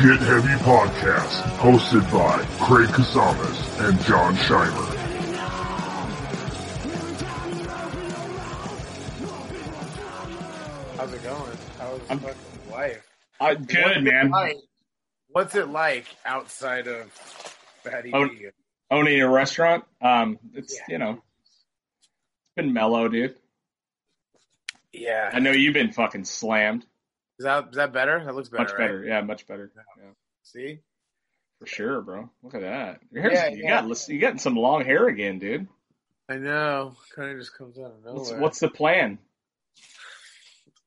Get Heavy Podcast, hosted by Craig Casamas and John Scheimer. How's it going? How's I'm- fucking life? What's good, it man. like- What's it like outside of Fatty Oh, B? Owning a restaurant, um, it's Yeah. you know, it's been mellow, dude. Yeah. I know you've been fucking slammed. Is that is that better? That looks better. much right? better, yeah, much better, yeah, See? for sure, bro. Look at that. Your hair's, Yeah, you yeah. got you getting some long hair again, dude. I know. Kind of just comes out of nowhere. What's, what's the plan?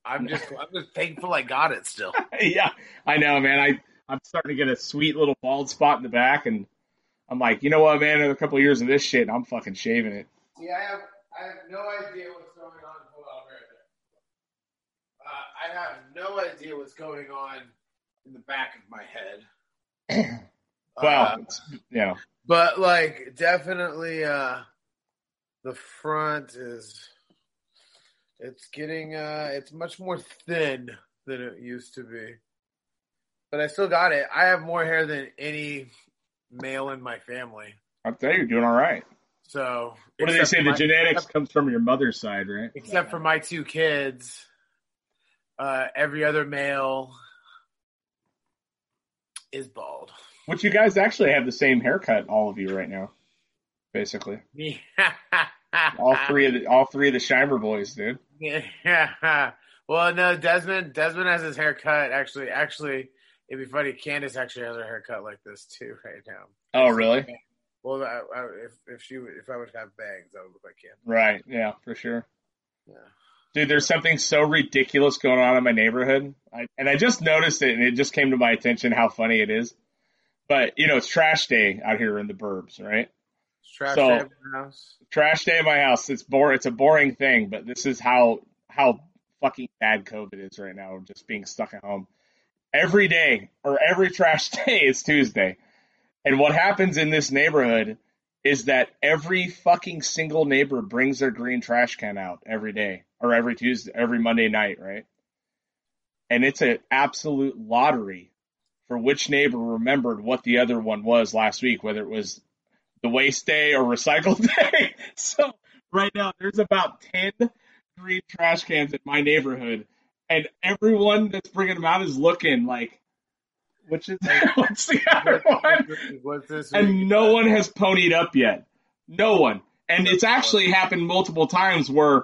I'm just I'm just thankful I got it still. yeah, I know, man. I I'm starting to get a sweet little bald spot in the back, and I'm like, you know what, man? Another couple of years of this shit, and I'm fucking shaving it. See, I have I have no idea what's going on. Hold on, right there. Uh, I have no idea what's going on in the back of my head. Well, Uh, you but like definitely uh the front is it's getting uh it's much more thin than it used to be but i still got it i have more hair than any male in my family I'll tell you, you're doing all right. so What do they say? The my- genetics except, comes from your mother's side, right? except for my two kids uh every other male is bald Which you guys actually have the same haircut, all of you right now, basically. Yeah. All three of the all three of the Scheimer boys, dude. Yeah. Well, no, Desmond. Desmond has his hair cut. Actually, actually, it'd be funny. Candace actually has her hair cut like this too right now. Oh, really? Well, I, I, if if she if I would have bangs, I would look like Candace. Right. Yeah, for sure. Yeah. Dude, there's something so ridiculous going on in my neighborhood, I, and I just noticed it, and it just came to my attention how funny it is. But you know, it's trash day out here in the burbs, right? It's trash So- day at my house. Trash day at my house. It's bore. It's a boring thing, but this is how how fucking bad COVID is right now. Just being stuck at home every day or every trash day is Tuesday. And what happens in this neighborhood is that every fucking single neighbor brings their green trash can out every day or every Tuesday, every Monday night, right? And it's an absolute lottery for which neighbor remembered what the other one was last week, whether it was the waste day or recycle day. so right now there's about 10 green trash cans in my neighborhood and everyone that's bringing them out is looking like, which is, what's the other one? And no one has ponied up yet. No one. And it's actually happened multiple times where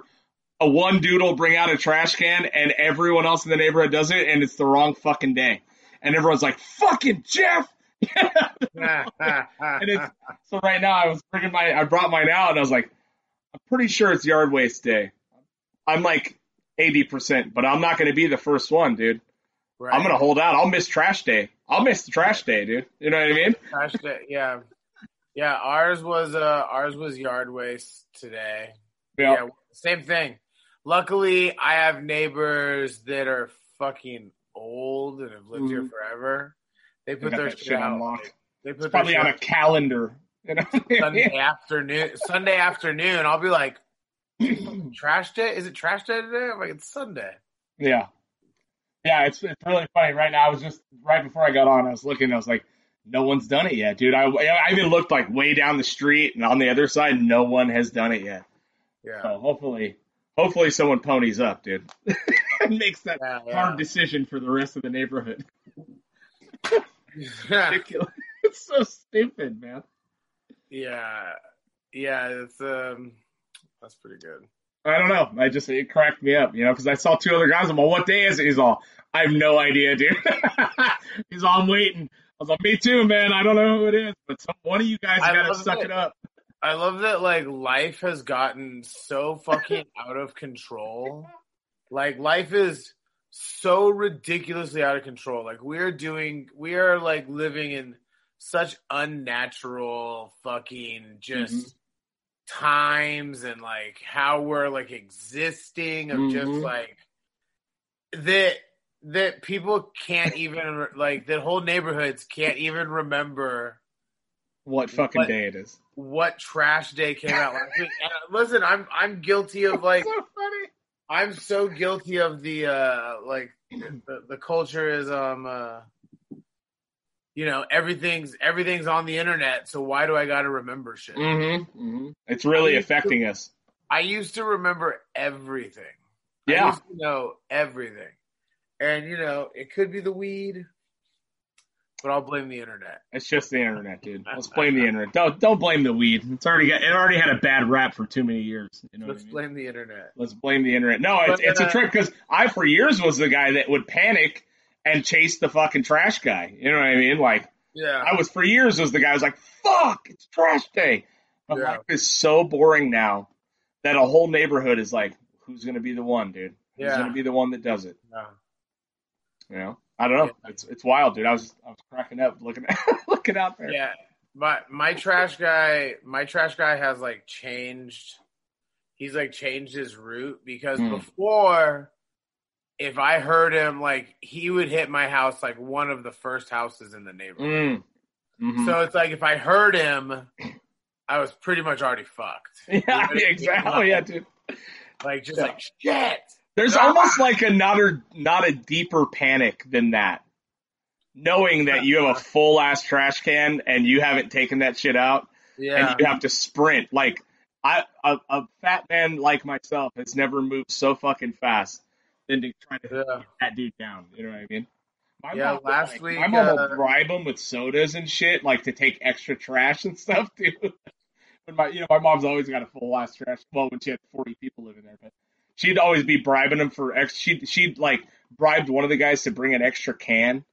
a one dude will bring out a trash can and everyone else in the neighborhood does it and it's the wrong fucking day. And everyone's like, fucking Jeff! and it's, so right now I was bringing my, I brought mine out and I was like, I'm pretty sure it's yard waste day. I'm like 80%, but I'm not going to be the first one, dude. Right. I'm going to hold out. I'll miss trash day. I'll miss the trash day, dude. You know what I mean? trash day. Yeah, yeah. Ours was uh ours was yard waste today. Yeah. Yeah, same thing. Luckily, I have neighbors that are fucking old and have lived here Mhm. forever. They They put their shit shit out. unlocked. They put It's probably on a calendar. You know? Sunday afternoon. Sunday afternoon, I'll be like, trash day? Is it trash day today? I'm like, it's Sunday. yeah. Yeah, it's it's really funny. Right now, I was just right before I got on, I was looking. I was like, no one's done it yet, dude. I I even looked like way down the street, and on the other side, no one has done it yet. Yeah. So hopefully, hopefully, someone ponies up, dude, and makes that Yeah, yeah. hard decision for the rest of the neighborhood. yeah. Ridiculous. it's so stupid, man. Yeah. Yeah, it's um that's pretty good. I don't know. I just it cracked me up, you know, because I saw two other guys. I'm like, what day is it? He's all, I have no idea, dude. He's all, I'm waiting. I was like, me too, man. I don't know who it is, but some, one of you guys got to suck it. it up. I love that like life has gotten so fucking out of control. Like life is so ridiculously out of control. Like we're doing we are like living in such unnatural fucking just Mhm. Times and like how we're like existing of just Mhm. like that that people can't even like that whole neighborhoods can't even remember What fucking What- day it is? what trash day came out last week. And uh, listen, I'm I'm guilty of like so. I'm so guilty of the uh like the, the culture is um uh you know everything's everything's on the internet so why do I got to remember shit? Mm-hmm. hmm It's really affecting us. I used to remember everything. I Yeah. used to know everything. And you know, it could be the weed, but I'll blame the internet. It's just the internet, dude. Let's blame the internet. Don't don't blame the weed. It's already got it already had a bad rap for too many years. You know Let's I mean? blame the internet. Let's blame the internet. No, it's But, it's a uh, trick because I for years was the guy that would panic and chase the fucking trash guy. You know what I mean? Like Yeah. I was for years was the guy who was like, "Fuck, it's trash day." But Yeah. life is so boring now that a whole neighborhood is like, "Who's gonna be the one, dude? Who's Yeah. gonna be the one that does it?" Yeah. You know? I don't know. It's it's wild, dude. I was I was cracking up looking at, looking out there. Yeah, but my trash guy, my trash guy has like changed. He's like changed his route because Hmm. before, if I heard him, like he would hit my house like one of the first houses in the neighborhood. Mm. Mhm. So it's like if I heard him, I was pretty much already fucked. yeah, You know what I mean? exactly. Yeah, dude. Like just Yeah. like shit. There's Ah! almost like another, not a deeper panic than that. Knowing that you have a full ass trash can and you haven't taken that shit out Yeah, and you have to sprint. Like, I, a, a fat man like myself has never moved so fucking fast than to try to yeah. that dude down. You know what I mean? My Yeah, mom, last like, week, my mom will uh, bribe him with sodas and shit, like to take extra trash and stuff, too. But my, you know, my mom's always got a full ass trash. Well, when she had forty people living there, but she'd always be bribing him for ex. She she'd like bribed one of the guys to bring an extra can,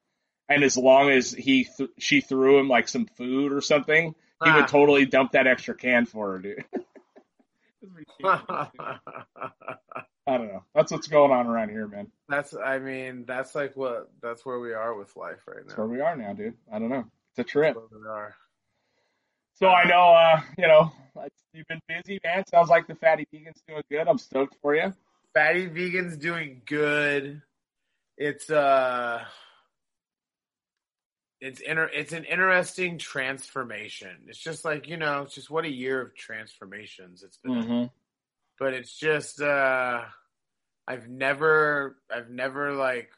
and as long as he th- she threw him like some food or something, he Ah. would totally dump that extra can for her, dude. It's ridiculous, dude. I don't know. That's what's going on around here, man. that's. I mean, that's like what. That's where we are with life right now. That's where we are now, dude. I don't know. It's a trip. That's where we are. So I know, uh, you know, you've been busy, man. Sounds like the fatty vegan's doing good. I'm stoked for you. Fatty Vegan's doing good. It's uh it's inter- it's an interesting transformation. It's just like, you know, it's just what a year of transformations it's been. Mm-hmm. But it's just uh I've never I've never like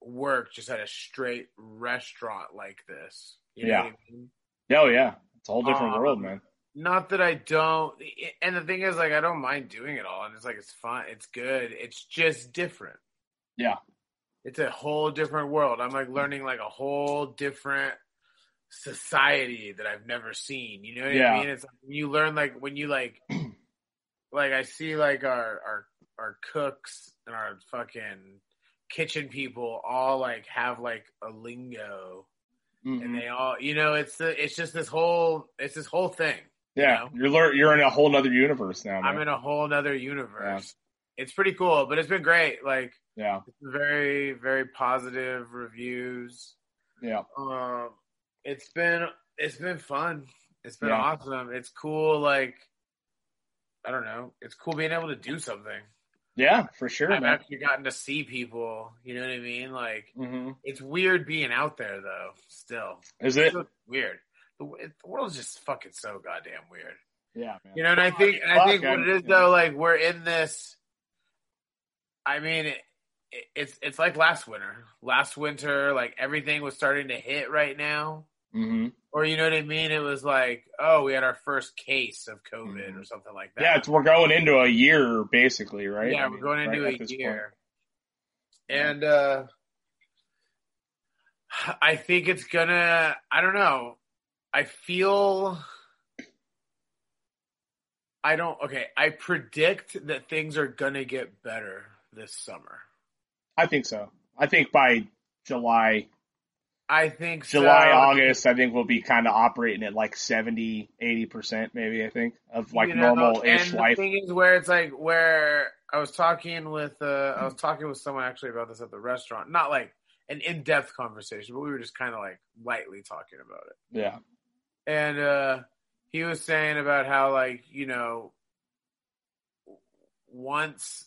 worked just at a straight restaurant like this. You Yeah. I mean? Oh yeah, it's a whole different Um, world, man. Not that I don't, and the thing is, like, I don't mind doing it all, and it's like it's fun, it's good. It's just different. Yeah. It's a whole different world. I'm like learning like a whole different society that I've never seen. You know what Yeah. I mean? It's like when you learn like when you like, like I see like our our our cooks and our fucking kitchen people all like have like a lingo Mhm. and they all you know it's the it's just this whole it's this whole thing Yeah, know? you're you're in a whole other universe now, man. i'm in a whole nother universe it's pretty cool but it's been great like yeah, very very positive reviews yeah, um it's been it's been fun it's been Yeah. awesome it's cool like i don't know it's cool being able to do something yeah, for sure, i've man. actually gotten to see people you know what i mean like hmm it's weird being out there though still Is it's it? weird the, the world's just fucking so goddamn weird Yeah, man. You know, and I think, and I think what it is though, like we're in this. I mean, it, it's it's like last winter. Last winter, like everything was starting to hit right now, hmm or you know what I mean. It was like, oh, we had our first case of COVID Mhm. or something like that. Yeah, it's we're going into a year basically, right? yeah, I we're mean, going into at a this point. year, and uh I think it's gonna. I don't know. I feel. I don't. Okay, I predict that things are gonna get better this summer. I think so. I think by July, I think July, so. August, I think we'll be kind of operating at like 70, 80 percent, maybe. I think of like You know, normal ish life. The thing is, where it's like where I was talking with, uh, I was talking with someone actually about this at the restaurant. Not like an in depth conversation, but we were just kind of like lightly talking about it. Yeah, And uh, he was saying about how like you know, once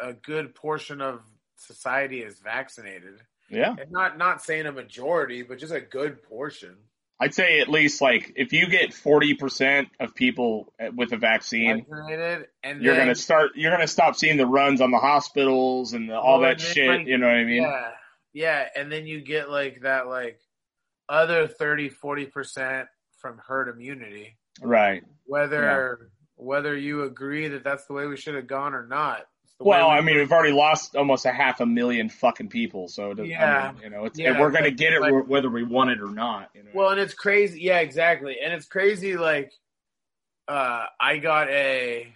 a good portion of society is vaccinated, yeah, and not not saying a majority, but just a good portion. I'd say at least like if you get forty percent of people uh, with a vaccine, vaccinated, and you're then, gonna start. You're gonna stop seeing the runs on the hospitals and the, all Well, that shit. like, you know what I mean? yeah, yeah, and then you get like that, like other 30 40 percent from herd immunity. Right. Whether whether you agree that that's the way we should have gone or not. Well, we- I mean, we've already lost almost a half a million fucking people, so it doesn't, Yeah. I mean, you know, Yeah, we're gonna get it whether we want it or not. You know? Well, and it's crazy. Yeah, exactly. And it's crazy. Like, uh, I got a,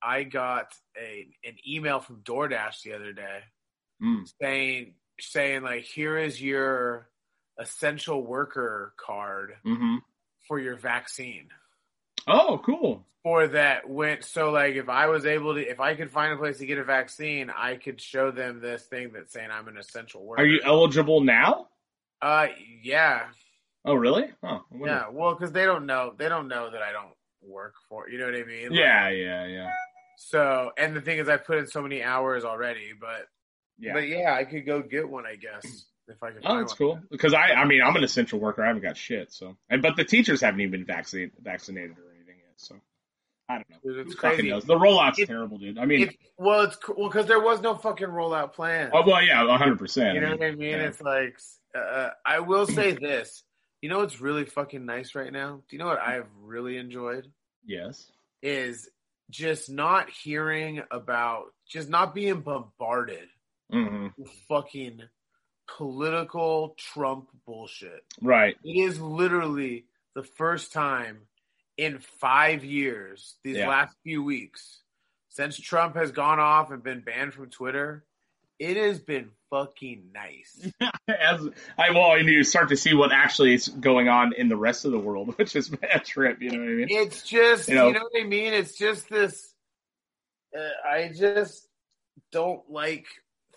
I got a an email from DoorDash the other day Mm. saying saying like, here is your essential worker card hmm for your vaccine. Oh, cool. For that went so like if I was able to if I could find a place to get a vaccine, I could show them this thing that's saying I'm an essential worker. Are you eligible now? Uh, yeah, Oh, really? Oh, yeah. Well, because they don't know they don't know that I don't work for. You know what I mean? Like, Yeah, yeah, yeah, So, and the thing is, I put in so many hours already, but yeah. but yeah, I could go get one, I guess, if I could. Oh, that's one. cool. Because I, I mean, I'm an essential worker. I haven't got shit. So, and but the teachers haven't even been vaccinated, vaccinated or anything yet. So, I don't know. Dude, it's Who fucking crazy. The rollout's It- terrible, dude. I mean, It, well, it's well because there was no fucking rollout plan. oh well, yeah, 100. percent you know what I mean? Yeah. It's like uh, I will say this. You know what's really fucking nice right now? Do you know what I've really enjoyed? yes. Is just not hearing about, just not being bombarded hmm with fucking political Trump bullshit. Right. It is literally the first time in five years, these Yeah. last few weeks, since Trump has gone off and been banned from Twitter, it has been fucking nice. As I well, and you start to see what actually is going on in the rest of the world, which is a trip. You know what I mean? It's just, You you know- know, what I mean? It's just this. Uh, I just don't like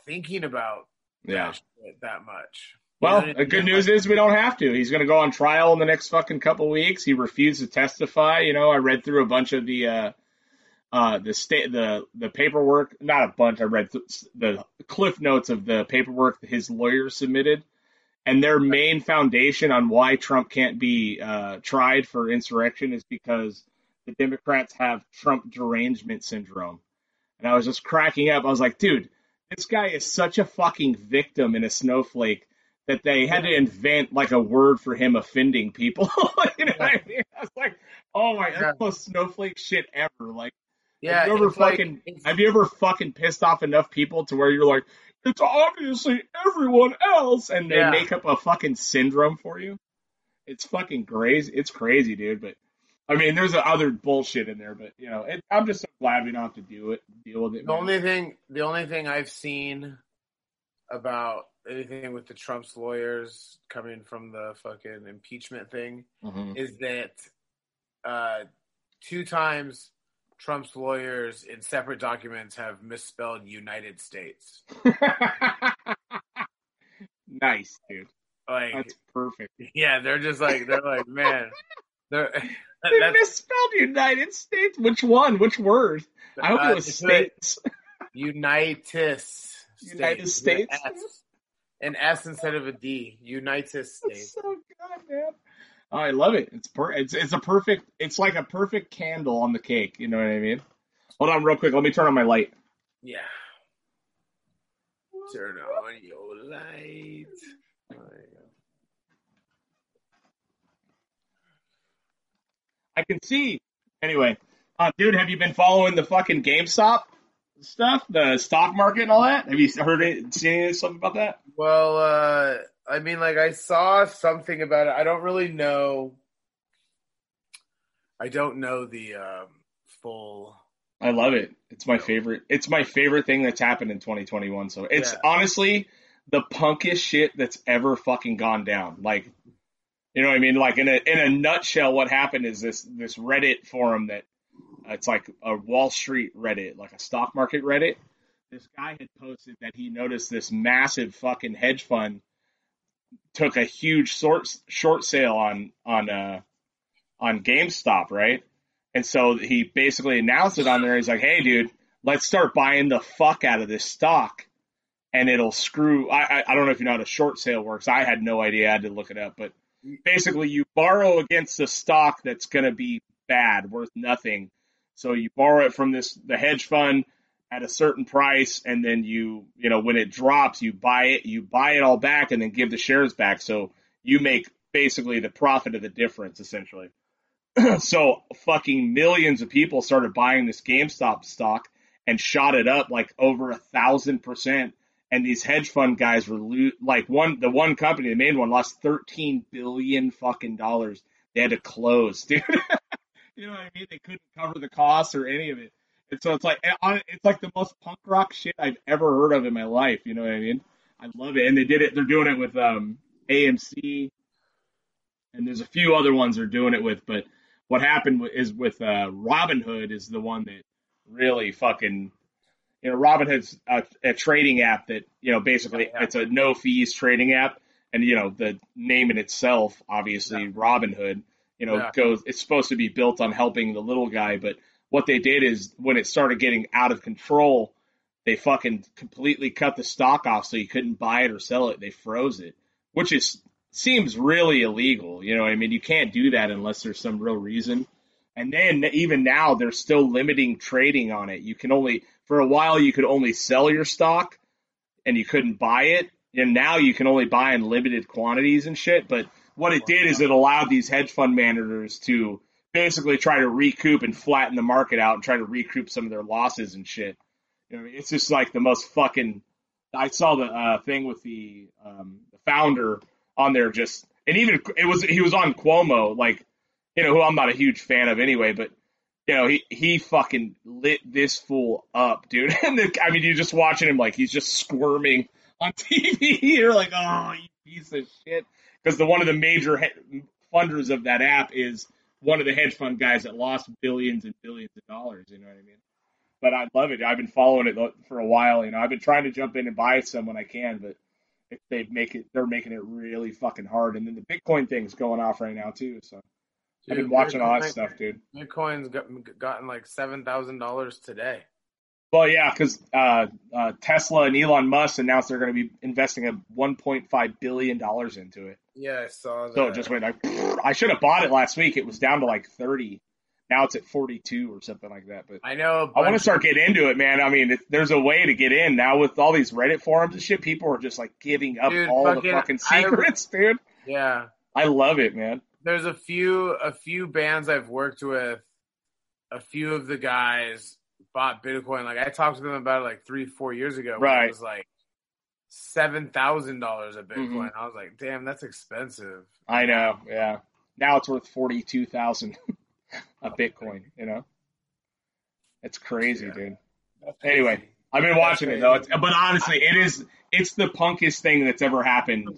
thinking about Yeah. that shit that much. You Well, know the good news is we don't have to. He's going to go on trial in the next fucking couple weeks. He refused to testify. You know, I read through a bunch of the uh, uh, the state the the paperwork. Not a bunch. I read th- the cliff notes of the paperwork that his lawyer submitted, and their main foundation on why Trump can't be uh, tried for insurrection is because the Democrats have Trump derangement syndrome. And I was just cracking up. I was like, dude, this guy is such a fucking victim and a snowflake that they had to invent like a word for him offending people. you know what I mean? I was like, oh my, that's the most snowflake shit ever. Like, Yeah, have you ever it's like- fucking, have you ever fucking pissed off enough people to where you're like, it's obviously everyone else, and they Yeah. make up a fucking syndrome for you? It's fucking crazy. It's crazy, dude. But I mean, there's other bullshit in there, but you know, it, I'm just so glad we don't have to do it, deal with it. The man. only thing, the only thing I've seen about anything with the Trump's lawyers coming from the fucking impeachment thing Mhm. is that uh, two times Trump's lawyers in separate documents have misspelled United States. nice, dude. Like, That's perfect. yeah, they're just like they're like, man, they're They misspelled United States. Which one? Which word? I hope uh, it was it's like states. United States. An S. An S instead of a D. United States. so good, man. Oh, I love it. It's per- it's it's a perfect. It's like a perfect candle on the cake. You know what I mean? Hold on, real quick. Let me turn on my light. Yeah. Turn on your light. There you go. I can see. Anyway, uh, dude, have you been following the fucking GameStop stuff, the stock market and all that? Have you heard it, seen any stuff about that? Well, uh, I mean, like I saw something about it. I don't really know. I don't know the um, full. I love it. It's my favorite. It's my favorite thing that's happened in 2021. So it's Yeah. honestly the punkest shit that's ever fucking gone down. Like, you know what I mean? Like in a in a nutshell, what happened is this this Reddit forum that it's like a Wall Street Reddit, like a stock market Reddit. This guy had posted that he noticed this massive fucking hedge fund took a huge short short sale on on uh on GameStop, right? And so he basically announced it on there. He's like, "Hey, dude, let's start buying the fuck out of this stock, and it'll screw." I I, I don't know if you know how a short sale works. I had no idea. I had to look it up, but basically you borrow against a stock that's going to be bad, worth nothing. So you borrow it from this the hedge fund at a certain price, and then you you know when it drops, you buy it, you buy it all back, and then give the shares back. So you make basically the profit of the difference, essentially. so fucking millions of people started buying this GameStop stock and shot it up like over a thousand percent. And these hedge fund guys were lo- like one, the one company, the main one, lost thirteen billion fucking dollars. They had to close, dude. You know what I mean? They couldn't cover the costs or any of it. And so it's like it's like the most punk rock shit I've ever heard of in my life. You know what I mean? I love it, and they did it. They're doing it with um, AMC, and there's a few other ones they're doing it with. But what happened is with uh, Robinhood is the one that really fucking you know Robinhood's a, a trading app that you know basically yeah. it's a no fees trading app, and you know the name in itself obviously yeah. Robinhood you know yeah. goes it's supposed to be built on helping the little guy, but what they did is when it started getting out of control, they fucking completely cut the stock off so you couldn't buy it or sell it. They froze it, which is seems really illegal. You know, I mean, you can't do that unless there's some real reason. And then even now, they're still limiting trading on it. You can only, for a while, you could only sell your stock and you couldn't buy it. And now you can only buy in limited quantities and shit. But what it did is it allowed these hedge fund managers to basically try to recoup and flatten the market out and try to recoup some of their losses and shit. You know, it's just like the most fucking. I saw the uh, thing with the um, the founder on there just and even it was he was on Cuomo like you know who I'm not a huge fan of anyway, but you know he he fucking lit this fool up, dude. And the, I mean, you're just watching him like he's just squirming on TV. You're like, oh, you piece of shit, because the one of the major he- funders of that app is one of the hedge fund guys that lost billions and billions of dollars. You know what I mean? But I love it. I've been following it for a while. You know, I've been trying to jump in and buy some when I can, but they make it they're making it really fucking hard. And then the Bitcoin thing's going off right now too. So dude, I've been watching Bitcoin, all that stuff, dude. Bitcoin's got, gotten like seven thousand dollars today. Well, yeah, because uh, uh, Tesla and Elon Musk announced they're going to be investing a 1.5 billion dollars into it. Yeah, I saw that. So it just went like I should have bought it last week. It was down to like 30 now it's at 42 or something like that. But I know I want to start getting into it, man. I mean, it, there's a way to get in now with all these Reddit forums and shit. People are just like giving up dude, all fucking, the fucking secrets, I, dude. Yeah, I love it, man. There's a few a few bands I've worked with. A few of the guys bought Bitcoin. Like I talked to them about it like three, four years ago. Right. It was like seven thousand dollars a Bitcoin. Mm-hmm. I was like, damn, that's expensive. I know. Yeah. Now it's worth forty two thousand. a Bitcoin. You know, it's crazy, yeah. dude. Anyway, I've been watching it though. It's, but honestly, it is it's the punkest thing that's ever happened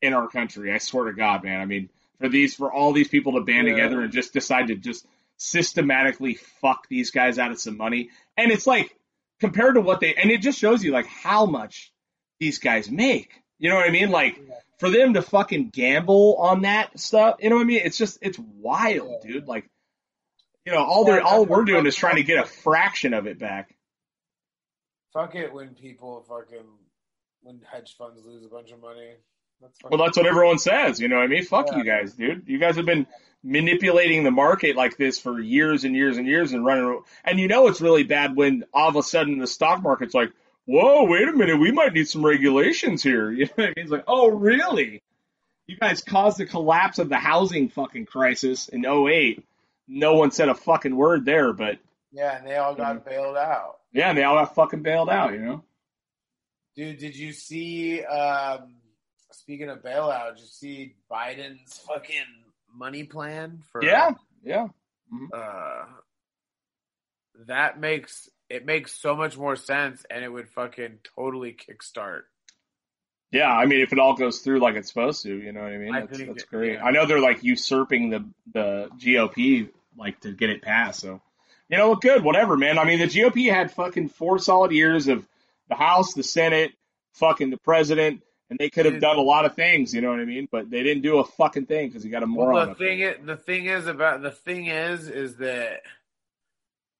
in our country. I swear to God, man. I mean, for these for all these people to band yeah. together and just decide to just systematically fuck these guys out of some money, and it's like compared to what they and it just shows you like how much these guys make. You know what I mean? Like for them to fucking gamble on that stuff, you know what I mean? It's just it's wild, dude. Like you know, all they're all we're doing is trying to get a fraction of it back. Fuck it when people fucking when hedge funds lose a bunch of money. That's well, that's what everyone says. You know what I mean? Fuck yeah. you guys, dude. You guys have been manipulating the market like this for years and years and years and running. And you know it's really bad when all of a sudden the stock market's like, whoa, wait a minute, we might need some regulations here. You know what I mean? It's like, oh, really? You guys caused the collapse of the housing fucking crisis in 08 no one said a fucking word there, but yeah, and they all got bailed out. Yeah, and they all got fucking bailed out, you know. Dude, did you see? Um, speaking of bailout, did you see Biden's fucking money plan for? Yeah, yeah. Mm-hmm. Uh, that makes it makes so much more sense, and it would fucking totally kickstart yeah, I mean, if it all goes through like it's supposed to, you know what I mean? That's, I that's great. Yeah. I know they're like usurping the the GOP like to get it passed. So, you know, good, whatever, man. I mean, the GOP had fucking four solid years of the House, the Senate, fucking the president, and they could have done a lot of things. You know what I mean? But they didn't do a fucking thing because you got a moron. Well, the thing, is, the thing is about the thing is, is that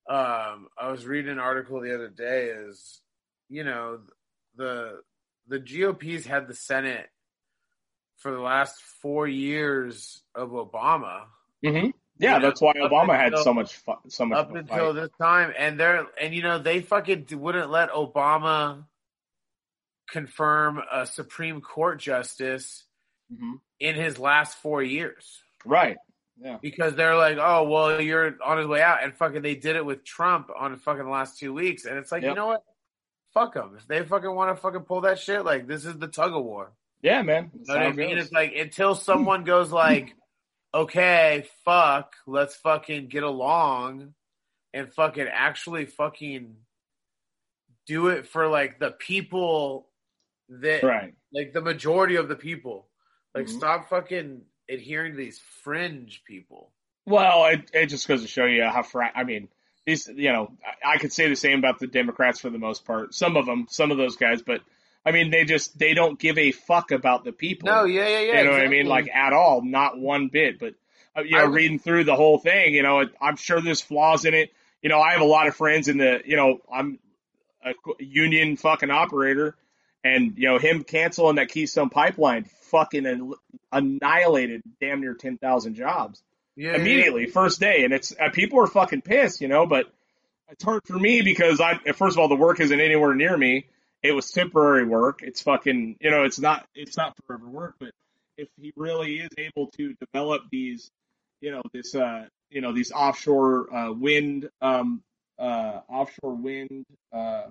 um, I was reading an article the other day. Is you know the the GOP's had the Senate for the last four years of Obama. Mm-hmm. Yeah, You know, that's why Obama had so much fu- so much up until fight. this time, and they're and you know they fucking wouldn't let Obama confirm a Supreme Court justice Mhm. in his last four years Right. Yeah. because they're like, oh well, you're on his way out, and fucking they did it with Trump on fucking the last two weeks, and it's like, Yep. you know what? Fuck them. If they fucking want to fucking pull that shit, like this is the tug of war. Yeah, man. You know what I mean? goes. It's like until someone goes like, okay, fuck, let's fucking get along and fucking actually fucking do it for like the people that right. like the majority of the people. Like Mhm. stop fucking adhering to these fringe people. Well, it, it just goes to show you how fra- I mean, these you know, I, I could say the same about the Democrats for the most part. Some of them, some of those guys, but I mean, they just they don't give a fuck about the people. No, yeah, yeah, yeah. you know what I mean? Like at all, not one bit. But uh, you know, would- reading through the whole thing, you know, it, I'm sure there's flaws in it. You know, I have a lot of friends in the, you know, I'm a union fucking operator, and you know, him canceling that Keystone Pipeline fucking an- annihilated damn near ten thousand jobs yeah, yeah, immediately first day, and it's uh, people are fucking pissed, you know. But it's hard for me because I first of all the work isn't anywhere near me. It was temporary work. It's fucking you know it's not it's not forever work. But if he really is able to develop these, you know this uh you know these offshore uh, wind um uh offshore wind uh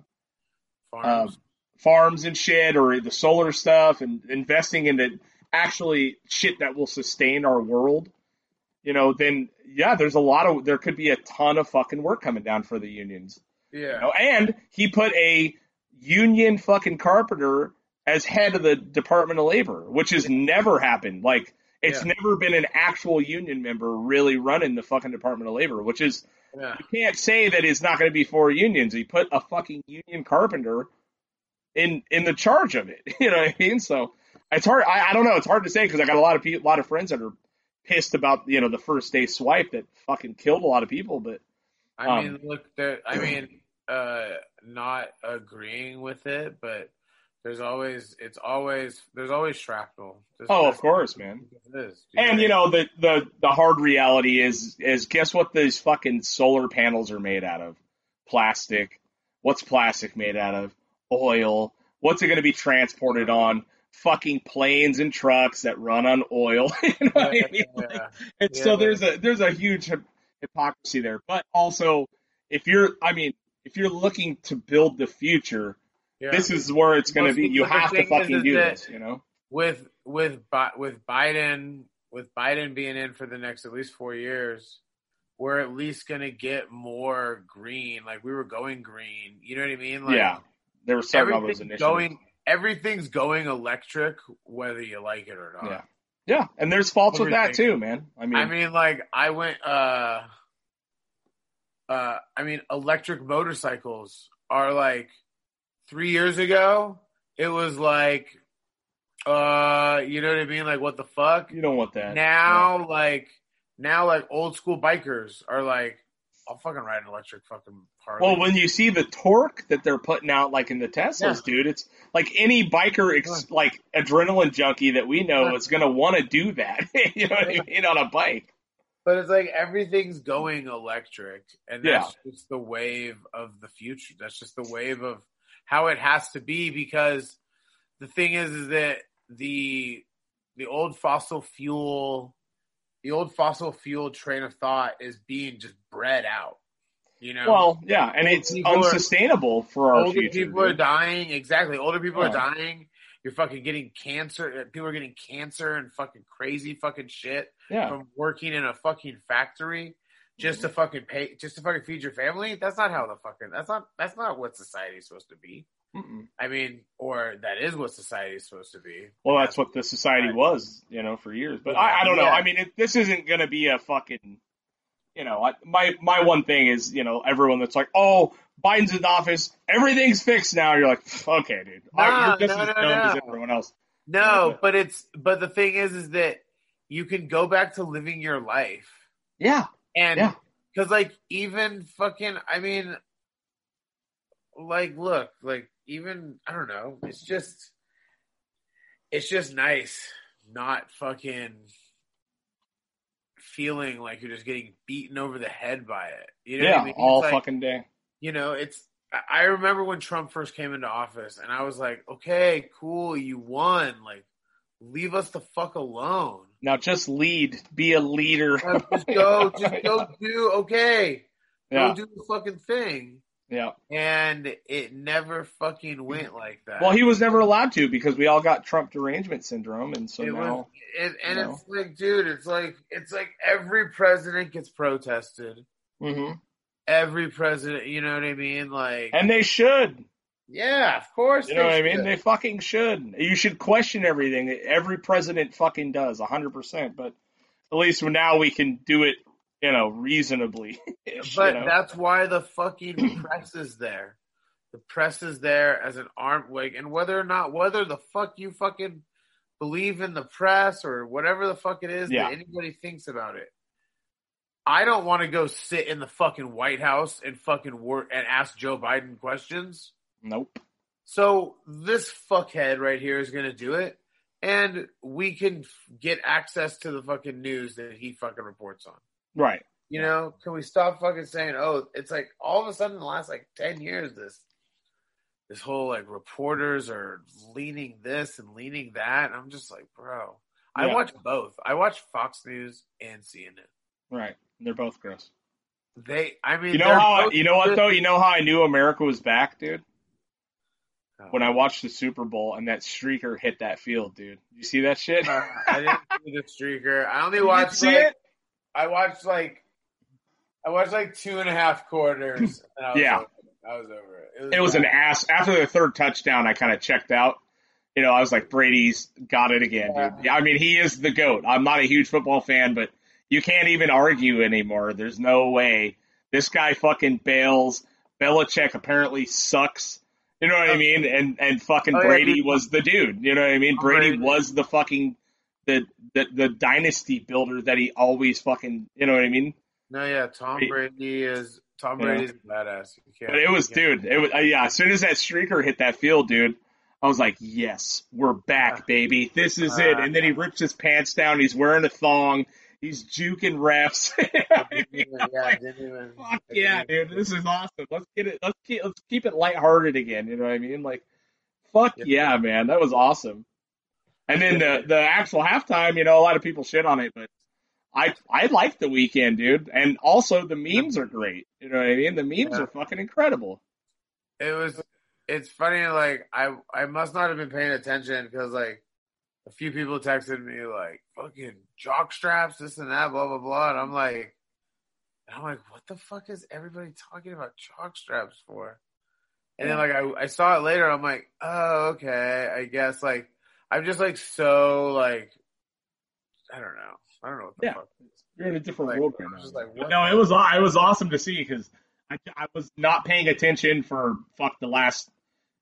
Farms. um, farms and shit or the solar stuff and investing into actually shit that will sustain our world, you know, then yeah, there's a lot of there could be a ton of fucking work coming down for the unions. yeah. You know? And he put a union fucking carpenter as head of the Department of Labor, which has never happened. Like it's Yeah. never been an actual union member really running the fucking Department of Labor, which is yeah. you can't say that it's not going to be for unions. He put a fucking union carpenter in in the charge of it. You know what I mean? So it's hard. I, I don't know. It's hard to say because I got a lot of people, a lot of friends that are pissed about you know the first day swipe that fucking killed a lot of people. But I Um, mean, look, there. I mean, uh, not agreeing with it, but there's always, it's always, there's always shrapnel. Oh, of course, man. Is. And you know the the the hard reality is is guess what these fucking solar panels are made out of? Plastic. What's plastic made out of? Oil. What's it going to be transported on? Fucking planes and trucks that run on oil. you know what I Yeah, mean? Like, yeah. and Yeah, so there's a there's a huge hy- hypocrisy there. But also, if you're, I mean, if you're looking to build the future, this is where it's going to be. You have to fucking do this. You know? with with with Biden with Biden being in for the next at least four years, we're at least gonna get more green. Like we were going green. You know what I mean? Like yeah. There were starting all those initiatives. going. Everything's going electric, whether you like it or not. Yeah. Yeah, and there's faults with that too, man. I mean, I mean, like I went. uh uh I mean, electric motorcycles are like three years ago. It was like, uh, you know what I mean? Like, what the fuck? you don't want that. now like now like old school bikers are like I'll fucking ride an electric fucking Harley. Well, when you see the torque that they're putting out, like in the Teslas, dude, it's like any biker, ex- like adrenaline junkie that we know Yeah. is going to want to do that. you know what I mean on a bike. but it's like everything's going electric and that's just the wave of the future. That's just the wave of how it has to be because the thing is is that the the old fossil fuel the old fossil fuel train of thought is being just bred out. You know? Well, yeah, and it's people are- unsustainable for our older future. people are dying. Exactly. Older people Yeah. are dying. You're fucking getting cancer. uh, People are getting cancer and fucking crazy fucking shit Yeah, from working in a fucking factory just to fucking pay, just to fucking feed your family. That's not how the fucking. That's not. That's not what society's supposed to be. Mm-mm. I mean, or that is what society is supposed to be. well, that's what the society Right. was, you know, for years. But I, I don't know. Yeah. I mean, it, this isn't going to be a fucking, you know, I, my my one thing is, you know, everyone that's like, oh, Biden's in office, everything's fixed now. You're like, okay, dude, I- No, you're just no, as no, dumb as no. everyone else. No, Okay. but it's but the thing is, is that you can go back to living your life Yeah, and Yeah. because like even fucking, I mean, like look, like even I don't know, it's just it's just nice not fucking feeling like you're just getting beaten over the head by it. You know yeah, I mean? all like, fucking day. you know, it's I- I remember when Trump first came into office and I was like, okay, cool, you won. Like, leave us the fuck alone. Now just lead, be a leader. Just go, just go do, okay, yeah, go do the fucking thing. Yeah. And it never fucking went like that. Well, he was never allowed to because we all got Trump derangement syndrome, and so it now, was, it, and you know. it's like, dude, it's like, it's like every president gets protested. Mhm. Every president, you know what I mean? Like, and they should. yeah, of course. You know what I mean? They fucking should. You should question everything. Every president fucking does, hundred percent. But at least now we can do it, you know, reasonably. But you know? that's why the fucking press is there. The press is there as an arm like and whether or not whether the fuck you fucking believe in the press or whatever the fuck it is Yeah. that anybody thinks about it. I don't want to go sit in the fucking White House and fucking work and ask Joe Biden questions. nope. So this fuckhead right here is going to do it, and we can f- get access to the fucking news that he fucking reports on. Right. You know, can we stop fucking saying, "Oh, it's like all of a sudden the last like ten years, this this whole like reporters are leaning this and leaning that." And I'm just like, bro, I watch both. I watch Fox News and CNN. Right. They're both gross. They, I mean, You know how? both You know what though? You know how I knew America was back, dude? When I watched the Super Bowl and that streaker hit that field, dude. You see that shit? Uh, I didn't see the streaker. I only You watched didn't see like it? I watched like I watched like two and a half quarters. And I was Yeah. over it. I was over it. It was an ass. After the third touchdown, I kind of checked out. You know, I was like, Brady's got it again, dude. Yeah, I mean, he is the GOAT. I'm not a huge football fan, but you can't even argue anymore. There's no way. This guy fucking bails. Belichick apparently sucks. You know what I mean? And and fucking Oh, yeah, Brady dude. was the dude. You know what I mean? Oh, Brady Brady. was the fucking the, the the dynasty builder that he always fucking. You know what I mean? No, yeah, Tom Brady is Tom Yeah. Brady's a badass. But it was, dude. It was, uh, yeah. As soon as that streaker hit that field, dude, I was like, "Yes, we're back, baby. This is it." And then he rips his pants down. He's wearing a thong. He's juking refs. Didn't yeah, didn't even- Fuck yeah, dude. This is awesome. Let's get it. Let's keep. Let's keep it lighthearted again. You know what I mean? Like, fuck Yeah. yeah, man. That was awesome. And then the the actual halftime, you know, a lot of people shit on it, but I I like the Weeknd, dude. And also the memes are great. You know what I mean? The memes Yeah. are fucking incredible. It was. It's funny. Like I, I must not have been paying attention because like a few people texted me like fucking jock straps, this and that, blah blah blah, and I'm like, and I'm like, what the fuck is everybody talking about jock straps for? And then like I, I saw it later. I'm like, oh okay, I guess like I'm just like so like I don't know. I don't know what the Yeah. fuck. You're in a different Like, world right now. like, no, it was it was awesome to see because I, I was not paying attention for fuck the last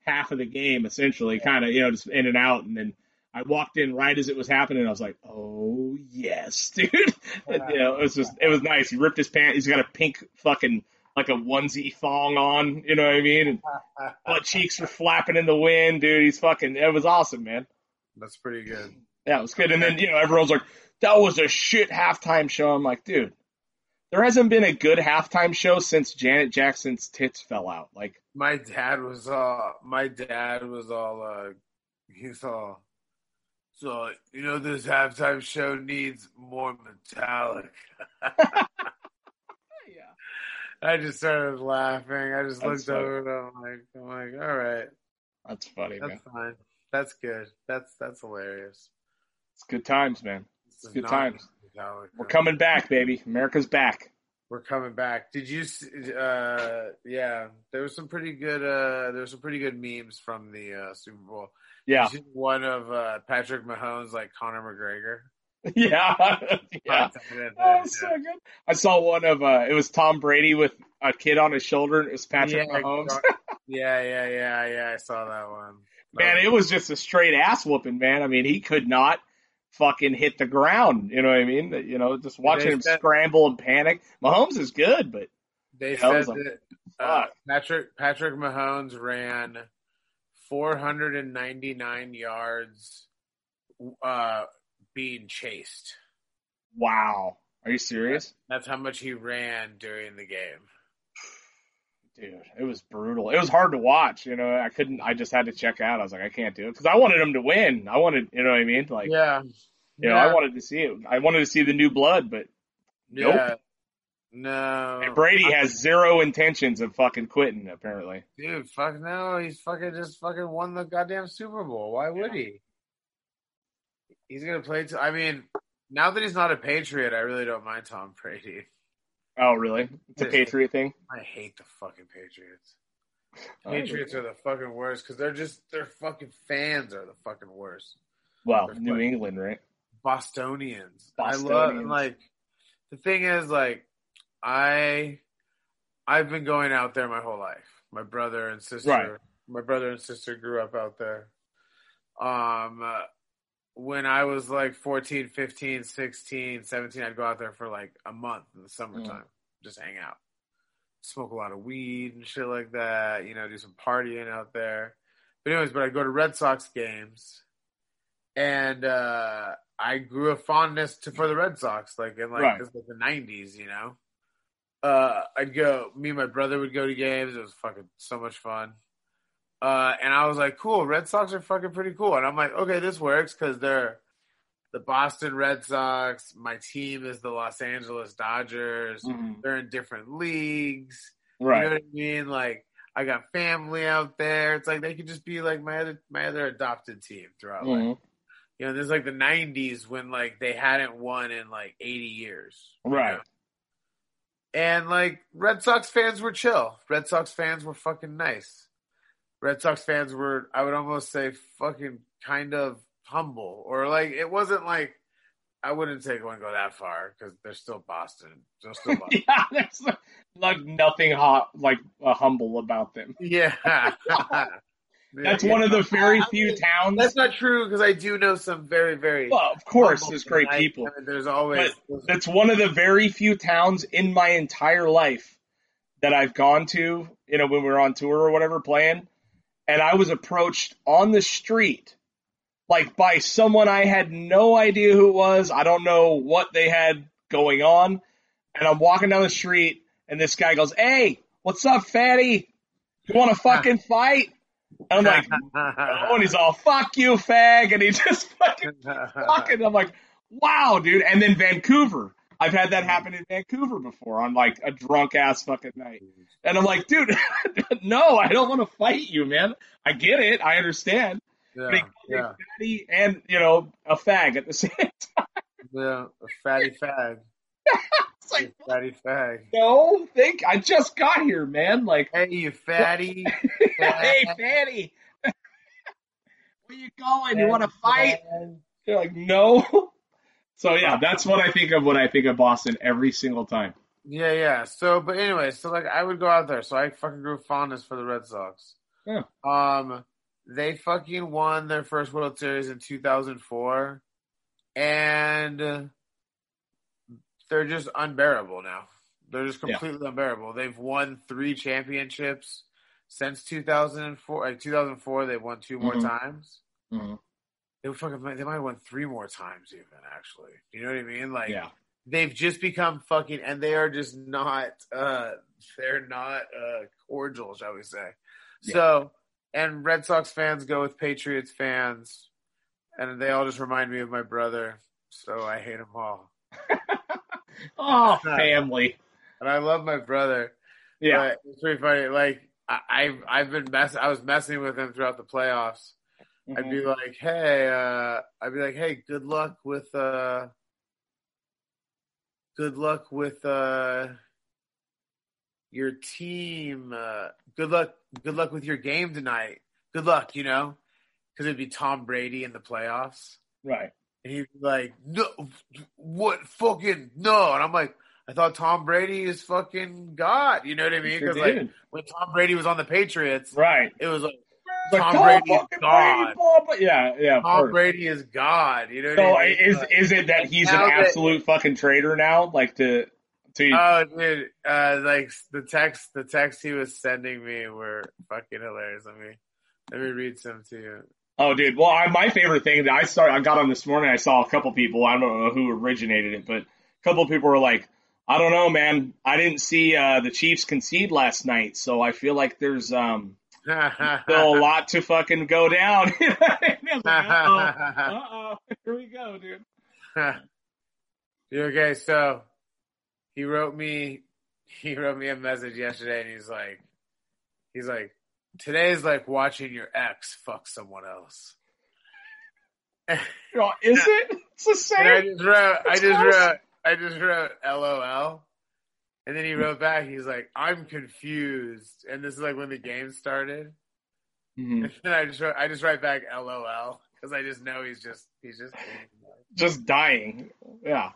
half of the game, essentially, kind of you know just in and out, and then I walked in right as it was happening. I was like, oh yes, dude. And, you know, it was just it was nice. He ripped his pants. He's got a pink fucking like a onesie thong on. You know what I mean? And butt cheeks were flapping in the wind, dude. He's fucking. It was awesome, man. That's pretty good. Yeah, it was good. And then, you know, everyone's like, that was a shit halftime show. I'm like, dude, there hasn't been a good halftime show since Janet Jackson's tits fell out. Like, My dad was all. My dad was all. uh He's all. So you know this halftime show needs more Metallica. yeah. I just started laughing. I just That's looked funny. over and I'm like, I'm like, all right, That's funny, man. that's fine. That's good. That's that's hilarious. It's good times, man. It's good times. We're coming back, baby. America's back. We're coming back. Did you? Uh, yeah, there was some pretty good. Uh, there was some pretty good memes from the uh, Super Bowl. Yeah. Did you see one of uh, Patrick Mahomes like Conor McGregor. Yeah. yeah. Oh, so good. I saw one of, uh, it was Tom Brady with a kid on his shoulder. and It was Patrick yeah, Mahomes. yeah, yeah, yeah, yeah. I saw that one. Man, it was just a straight ass whooping, man. I mean, he could not fucking hit the ground. You know what I mean? You know, just watching They him said- scramble and panic. Mahomes is good, but They said that uh. Patrick Patrick Mahomes ran 499 yards uh, being chased. Wow. Are you serious? That's how much he ran during the game. Dude, it was brutal. It was hard to watch. You know, I couldn't. I just had to check out. I was like, I can't do it because I wanted him to win. I wanted, you know what I mean? Like, yeah, you know, I wanted to see it. I wanted to see the new blood, but nope. yeah. No, And Brady has zero intentions of fucking quitting. Apparently, dude. Fuck no, he's fucking just fucking won the goddamn Super Bowl. Why would he? He's gonna play. T- I mean, now that he's not a Patriot, I really don't mind Tom Brady. Oh really? It's a. Patriot thing. I hate the fucking Patriots. Oh, Patriots are the fucking worst because they're just their fucking fans are the fucking worst. Well, They're New England, right? Bostonians. I love Bostonians. like the thing is like I I've been going out there my whole life. My brother and sister Right. my brother and sister grew up out there. Um when I was like 14, 15, 16, 17, I'd go out there for like a month in the summertime, just hang out. Smoke a lot of weed and shit like that, you know, do some partying out there. But anyways, but I'd go to Red Sox games and uh I grew a fondness to for the Red Sox, like in like, Right. this was the nineties, you know. Uh I'd go me and my brother would go to games, it was fucking so much fun. Uh and I was like, cool, Red Sox are fucking pretty cool. And I'm like, okay, this works because they're the Boston Red Sox, my team is the Los Angeles Dodgers, Mhm. they're in different leagues. You know Right. what I mean? Like I got family out there. It's like they could just be like my other my other adopted team throughout life. Mhm. You know, there's like the '90s when like they hadn't won in like 80 years, you Right. know? And like Red Sox fans were chill. Red Sox fans were fucking nice. Red Sox fans were, I would almost say, fucking kind of humble, or like it wasn't like I wouldn't say going go that far because they're still Boston. They're still Boston. yeah, there's like nothing hot, like uh, humble about them. yeah. That's one of the very few towns. That's not true because I do know some very, very. Well, of course, there's great I- people. I mean, there's always. That's one of the very few towns in my entire life that I've gone to, you know, when we were on tour or whatever playing, and I was approached on the street, like by someone I had no idea who it was. I don't know what they had going on. And I'm walking down the street, and this guy goes, Hey, what's up, fatty? You want to fucking fight? And I'm like, Oh, and he's all, Fuck you, fag. And he just fucking fucking. I'm like, wow, dude. And then Vancouver. I've had that happen in Vancouver before on like a drunk ass fucking night. And I'm like, dude, no, I don't want to fight you, man. I get it. I understand. But he yeah, yeah, fatty and, you know, a fag at the same time. yeah. A fatty fag. It's like, Fatty fag. no, think I just got here, man. Like, Hey, you fatty. hey, fatty. Where you going? You want to fight? They're like, no. So yeah, that's what I think of when I think of Boston every single time. Yeah, yeah. So, but anyway, so like I would go out there. So I fucking grew fondness for the Red Sox. Yeah. Um, they fucking won their first World Series in 2004, and they're just unbearable now. They're just Yeah. completely unbearable. They've won three championships since 2004. Like 2004, they've won two more Mhm. times. They fucking. They might have won three more times, even actually. You know what I mean? Like, Yeah. they've just become fucking and they are just not uh they're not uh cordial shall we say Yeah. so and red sox fans go with patriots fans and they all just remind me of my brother so i hate them all Oh, family. and i love my brother Yeah. it's pretty funny like I, i've i've been mess i was messing with him throughout the playoffs I'd be like, hey, uh, I'd be like, hey, good luck with, uh, good luck with, uh, your team. Uh, good luck, good luck with your game tonight. Good luck, you know, because it'd be Tom Brady in the playoffs, Right. and he'd be like, no, what fucking no, and I'm like. I thought Tom Brady is fucking God. You know what I mean? Sure Because like when Tom Brady was on the Patriots, Right. it was like like, Tom "Tom Brady is God. Brady, blah, blah." Yeah, yeah. Tom. Brady is God. You know So I mean? is is it that he's an Now that- absolute fucking traitor now? Like to to Oh, dude! Uh, like the text, the text he was sending me were fucking hilarious. Let me, let me read some to you. Oh, dude. Well, I, my favorite thing that I started, I got on this morning. I saw a couple people. I don't know who originated it, but a couple people were like, "I don't know, man. I didn't see uh, the Chiefs concede last night, so I feel like there's um still a lot to fucking go down." uh oh, here we go, dude. okay, so he wrote me he wrote me a message yesterday and he's like he's like today's like watching your ex fuck someone else. Oh, is it? It's the same. And I just wrote I just wrote I just wrote LOL. And then he wrote back, he's like, I'm confused. And this is like when the game started. Mhm. And then I just wrote I just write back LOL. Because I just know he's just he's just Just dying. Yeah.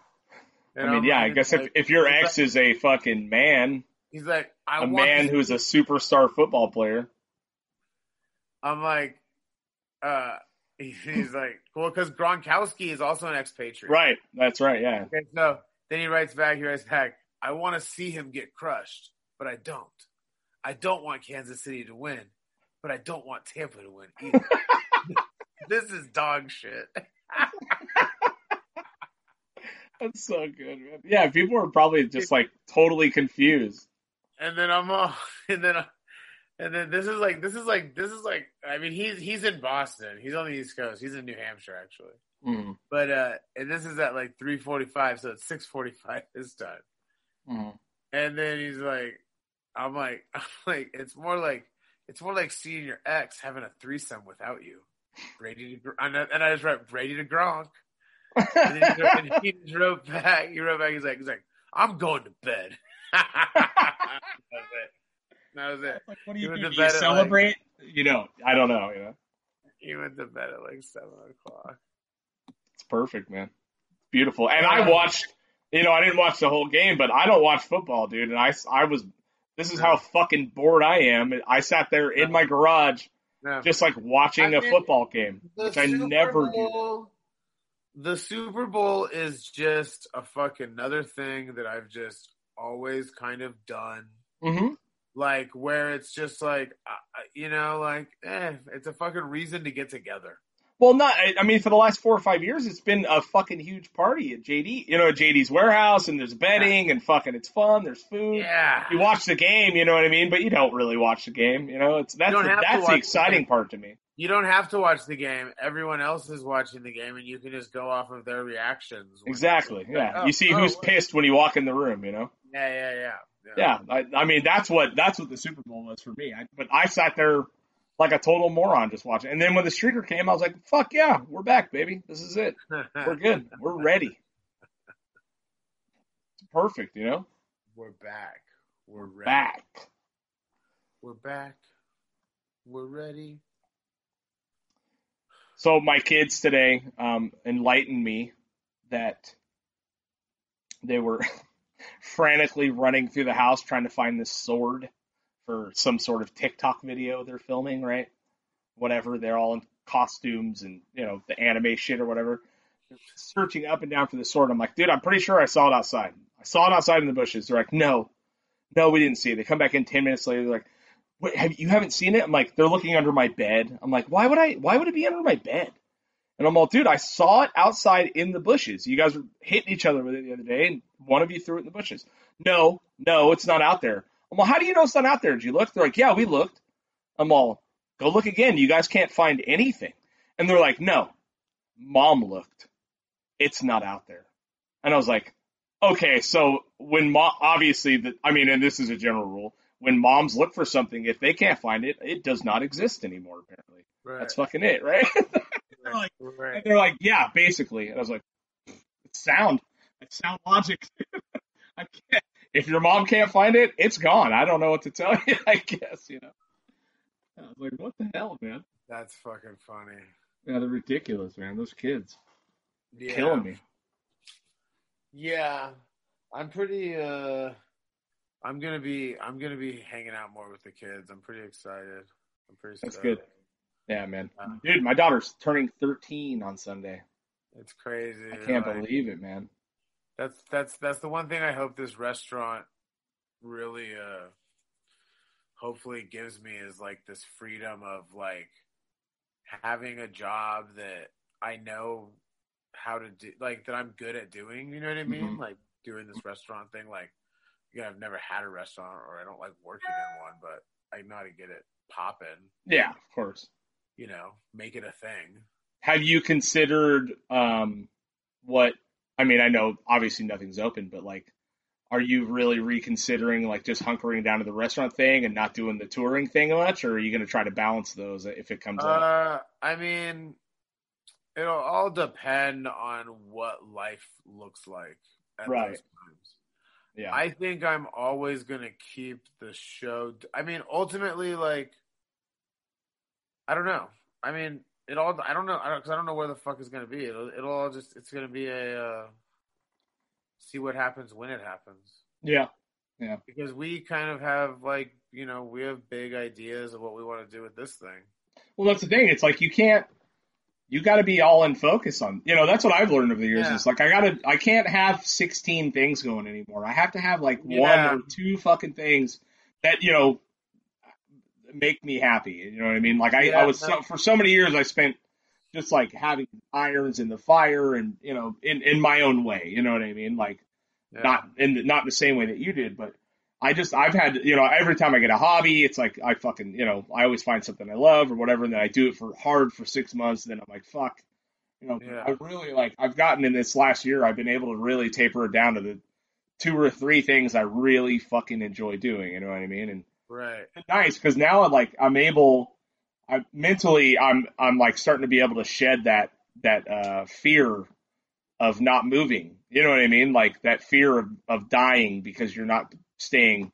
And I mean, I'm yeah. I like- guess if, if your ex like- is a fucking man, he's like I a man who's a superstar football player. I'm like, uh, he's like, well, because Gronkowski is also an expatriate. Right. That's right. Yeah. Okay, so then he writes back, he writes back, I want to see him get crushed, but I don't. I don't want Kansas City to win, but I don't want Tampa to win either. this is dog shit. That's so good, man. Yeah, people are probably just like totally confused. And then I'm all, and then, and then this is like, this is like, this is like, I mean, he's, he's in Boston. He's on the East Coast. He's in New Hampshire, actually. Mm, But, uh, and this is at like 345, so it's 645 this time. Mm. And then he's like, I'm like, I'm like, it's more like, it's more like seeing your ex having a threesome without you. Brady to, and I, and I just wrote Brady to Gronk. And, then he, wrote, and he just wrote back, he wrote back, he's like, he's like, I'm going to bed. that was it. That was it. Like, what do You you do? Do you at, like- celebrate? You know, I don't know. You know, He went to bed at like seven o'clock. it's perfect, man. It's Beautiful. And I watched. You know, I didn't watch the whole game, but I don't watch football, dude. And I, I was. This is how fucking bored I am. I sat there in my garage, No. just like watching I a mean, football game, The which I Super never do. The Super Bowl is just a fucking another thing that I've just always kind of done. hmm Like where it's just like, you know, like, eh, it's a fucking reason to get together. Well, not. I- mean, for the last four or five years, it's been a fucking huge party at JD. You know, at JD's warehouse, and there's betting and fucking. It's fun. There's food. Yeah. You watch the game, you know what I mean, but you don't really watch the game. You know, it's that's the, that's the the exciting game. part to me. You don't have to watch the game. Everyone else is watching the game, and you can just go off of their reactions. Exactly. Yeah. Oh, you see oh, who's wait. pissed when you walk in the room. You know. Yeah, yeah, yeah. Yeah. I, I mean, that's what that's what the Super Bowl was for me. I, but I sat there like a total moron just watching. And then when the streaker came, I was like, "Fuck yeah, we're back, baby. This is it. We're good. We're ready. It's perfect. You know. We're back. We're ready. Back. We're back. We're ready. So my kids today um, enlightened me that they were frantically running through the house trying to find this sword for some sort of TikTok video they're filming, right? Whatever. They're all in costumes and you know the anime shit or whatever. They're searching up and down for the sword. I'm like, dude, I'm pretty sure I saw it outside. I saw it outside in the bushes. They're like, no, no, we didn't see it. They come back in ten minutes later. They're like, Wait, have you haven't seen it? I'm like, they're looking under my bed. I'm like, why would I? Why would it be under my bed? And I'm all, dude, I saw it outside in the bushes. You guys were hitting each other with it the other day, and one of you threw it in the bushes. No, no, it's not out there. I'm all, how do you know it's not out there? Did you look? They're like, yeah, we looked. I'm all, go look again. You guys can't find anything. And they're like, no, mom looked. It's not out there. And I was like, okay, so when mom, obviously, the, I mean, and this is a general rule, when moms look for something, if they can't find it, it does not exist anymore, apparently. Right. That's fucking it, right? right. like- right. and they're like, yeah, basically. And I was like, it's sound. It's sound logic. I can't, if your mom can't find it, it's gone. I don't know what to tell you, I guess, you know. I was like, what the hell, man? That's fucking funny. Yeah, they're ridiculous, man. Those kids. Yeah. Killing me. Yeah. I'm pretty uh I'm gonna be I'm gonna be hanging out more with the kids. I'm pretty excited. I'm pretty That's excited. good. Yeah, man. Yeah. Dude, my daughter's turning 13 on Sunday. It's crazy. I can't like- believe it, man. That's that's that's the one thing I hope this restaurant really uh hopefully gives me is like this freedom of like having a job that I know how to do, like that I'm good at doing. You know what I mean? Mhm. Like doing this restaurant thing. Like, yeah, I've never had a restaurant, or I don't like working in one, but I know how to get it popping. Yeah, of course. You know, make it a thing. Have you considered um, what? I mean, I know obviously nothing's open, but like, are you really reconsidering like just hunkering down to the restaurant thing and not doing the touring thing much, or are you going to try to balance those if it comes up? Uh, I mean, it'll all depend on what life looks like at Right. those times. Yeah, I think I'm always gonna keep the show. I mean, ultimately, like, I don't know. I mean, it all. I don't know. I don't because I don't know where the fuck it's gonna be. It'll. It'll all just. It's gonna be a. Uh, see what happens when it happens. Yeah. Yeah, Because we kind of have like you know we have big ideas of what we want to do with this thing. Well, that's the thing. It's like you can't. You got to be all in focus on. You know, that's what I've learned over the years. Yeah. It's like I gotta. I can't have sixteen things going anymore. I have to have like Yeah. one or two fucking things that you know make me happy. You know what I mean? Like I, Yeah, I was so, for so many years. I spent just like having irons in the fire and you know in in my own way. You know what I mean? Like Yeah. not in the, not the same way that you did, but I just I've had you know every time I get a hobby, it's like I fucking you know I always find something I love or whatever, and then I do it for hard for six months, and then I'm like fuck, you know Yeah. I really like I've gotten in this last year I've been able to really taper it down to the two or three things I really fucking enjoy doing. You know what I mean? And right. it's nice because now I'm like I'm able. I mentally I'm I'm like starting to be able to shed that that uh, fear of not moving. You know what I mean? Like that fear of, of dying because you're not staying,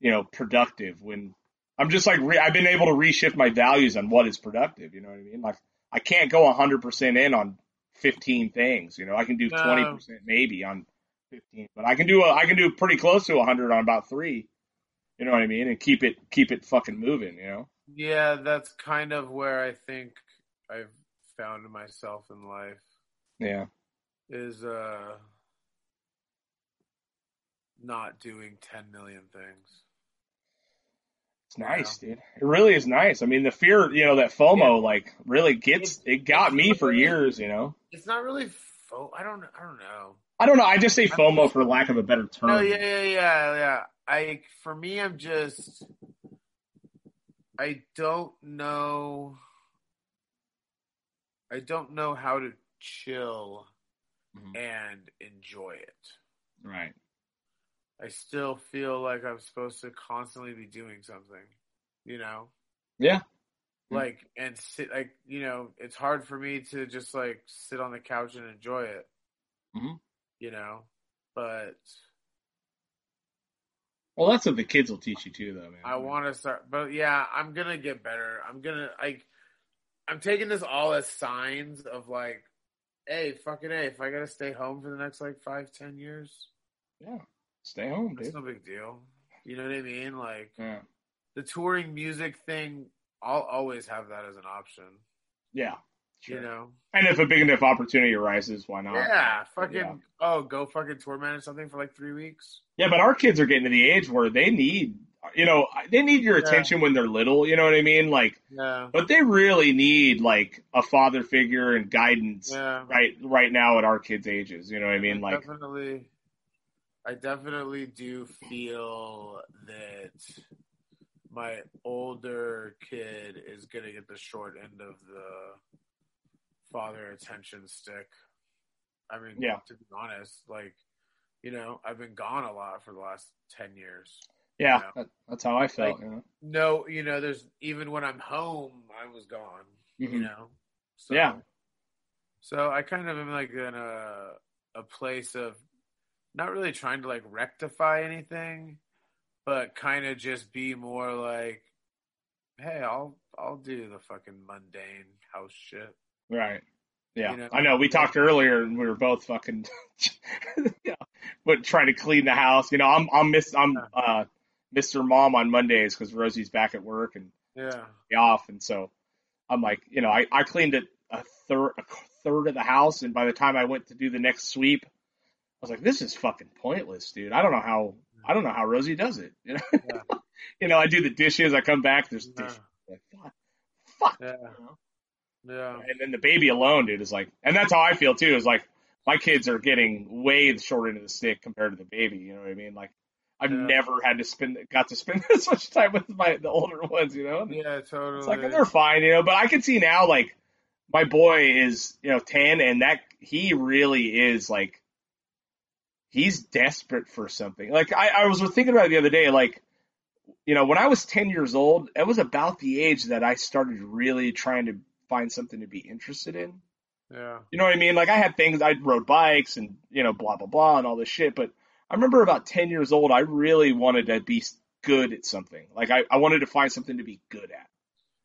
you know, productive. When I'm just like re- I've been able to reshift my values on what is productive. You know what I mean? Like I can't go 100 percent in on 15 things. You know, I can do No. 20 percent maybe on 15, but I can do a, I can do pretty close to 100 on about three. You know what I mean? And keep it keep it fucking moving. You know? Yeah, that's kind of where I think I've found myself in life Yeah. is uh not doing 10 million things. It's nice, dude. It really is nice. I mean, the fear, you know, that FOMO, like, really gets. It got me for years, you know. It's not really fo- I don't I don't know. I don't know. I just say FOMO for lack of a better term. No, yeah, yeah, yeah, yeah. I for me I'm just I don't know I don't know how to chill Mhm. and enjoy it. Right. I still feel like I'm supposed to constantly be doing something, you know? Yeah. Mhm. Like and sit like, you know, it's hard for me to just like sit on the couch and enjoy it. Mhm. You know? But Well, that's what the kids will teach you too, though, man. I want to start, but yeah, I'm gonna get better. I'm gonna like, I'm taking this all as signs of like, hey, fucking hey, if I gotta stay home for the next like five, ten years, Yeah. Stay home, it's no big deal. You know what I mean? Like Yeah. the touring music thing, I'll always have that as an option. Yeah. Sure. You know? And if a big enough opportunity arises, why not? Yeah, fucking. Yeah. Oh, go fucking tour manage something for like three weeks. Yeah, but our kids are getting to the age where they need, you know, they need your Yeah. attention when they're little. You know what I mean? Like, Yeah, but they really need like a father figure and guidance yeah. right right now at our kids' ages. You know what I mean? Like, definitely, I definitely do feel that my older kid is gonna get the short end of the father attention stick. I mean, Yeah. to be honest, like you know, I've been gone a lot for the last ten years. yeah, Yeah. that, that's how I felt. Like- you know? No, you know, there's even when I'm home, I was gone. You Mhm. know, so, Yeah. So I kind of am like in a a place of not really trying to like rectify anything, but kind of just be more like, hey, I'll I'll do the fucking mundane house shit. Right. Yeah, You know? I know. We talked earlier, and we were both fucking, yeah, but trying to clean the house. You know, I'm I'm miss I'm uh Mr. Mom on Mondays because Rosie's back at work and Yeah, off, and so I'm like, you know, I I cleaned it a third a third of the house, and by the time I went to do the next sweep, I was like, this is fucking pointless, dude. I don't know how I don't know how Rosie does it. You know, Yeah. you know, I do the dishes, I come back, there's yeah, dishes. Like, fuck, fuck. yeah. You know? Yeah. And then the baby alone, dude, is like, and that's how I feel too. Is like my kids are getting way the short end of the stick compared to the baby. You know what I mean? Like I've Yeah. never had to spend got to spend this much time with my the older ones. You know? Yeah, totally. It's like they're fine, you know. But I can see now, like my boy is, you know, ten, and that he really is like he's desperate for something. Like I, I was thinking about it the other day, like you know, when I was ten years old, it was about the age that I started really trying to find something to be interested in. yeah. You know what I mean? Like I had things, I rode bikes and you know, blah blah blah, and all this shit. But I remember about ten years old, I really wanted to be good at something. Like I, I wanted to find something to be good at.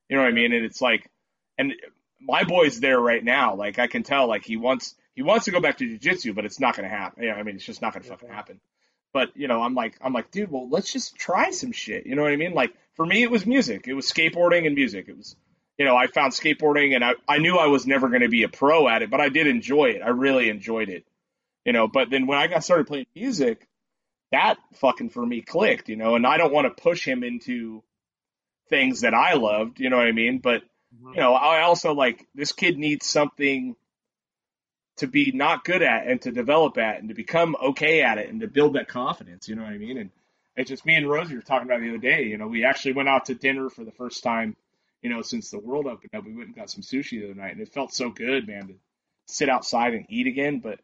You know what I mean? And it's like, and my boy's there right now. Like I can tell, like he wants he wants to go back to jujitsu, but it's not going to happen. Yeah, I mean, it's just not going to fucking happen. But you know, I'm like, I'm like, dude, well, let's just try some shit. You know what I mean? Like for me, it was music. It was skateboarding and music. It was, you know, I found skateboarding, and I I knew I was never going to be a pro at it, but I did enjoy it. I really enjoyed it. You know, but then when I got started playing music, that fucking for me clicked. You know, and I don't want to push him into things that I loved. You know what I mean? But Mhm. you know, I also like this kid needs something to be not good at and to develop at and to become okay at it and to build that confidence. You know what I mean? And it's just me and Rosie were talking about the other day. You know, we actually went out to dinner for the first time, you know, since the world opened up. We went and got some sushi the other night, and it felt so good, man, to sit outside and eat again. But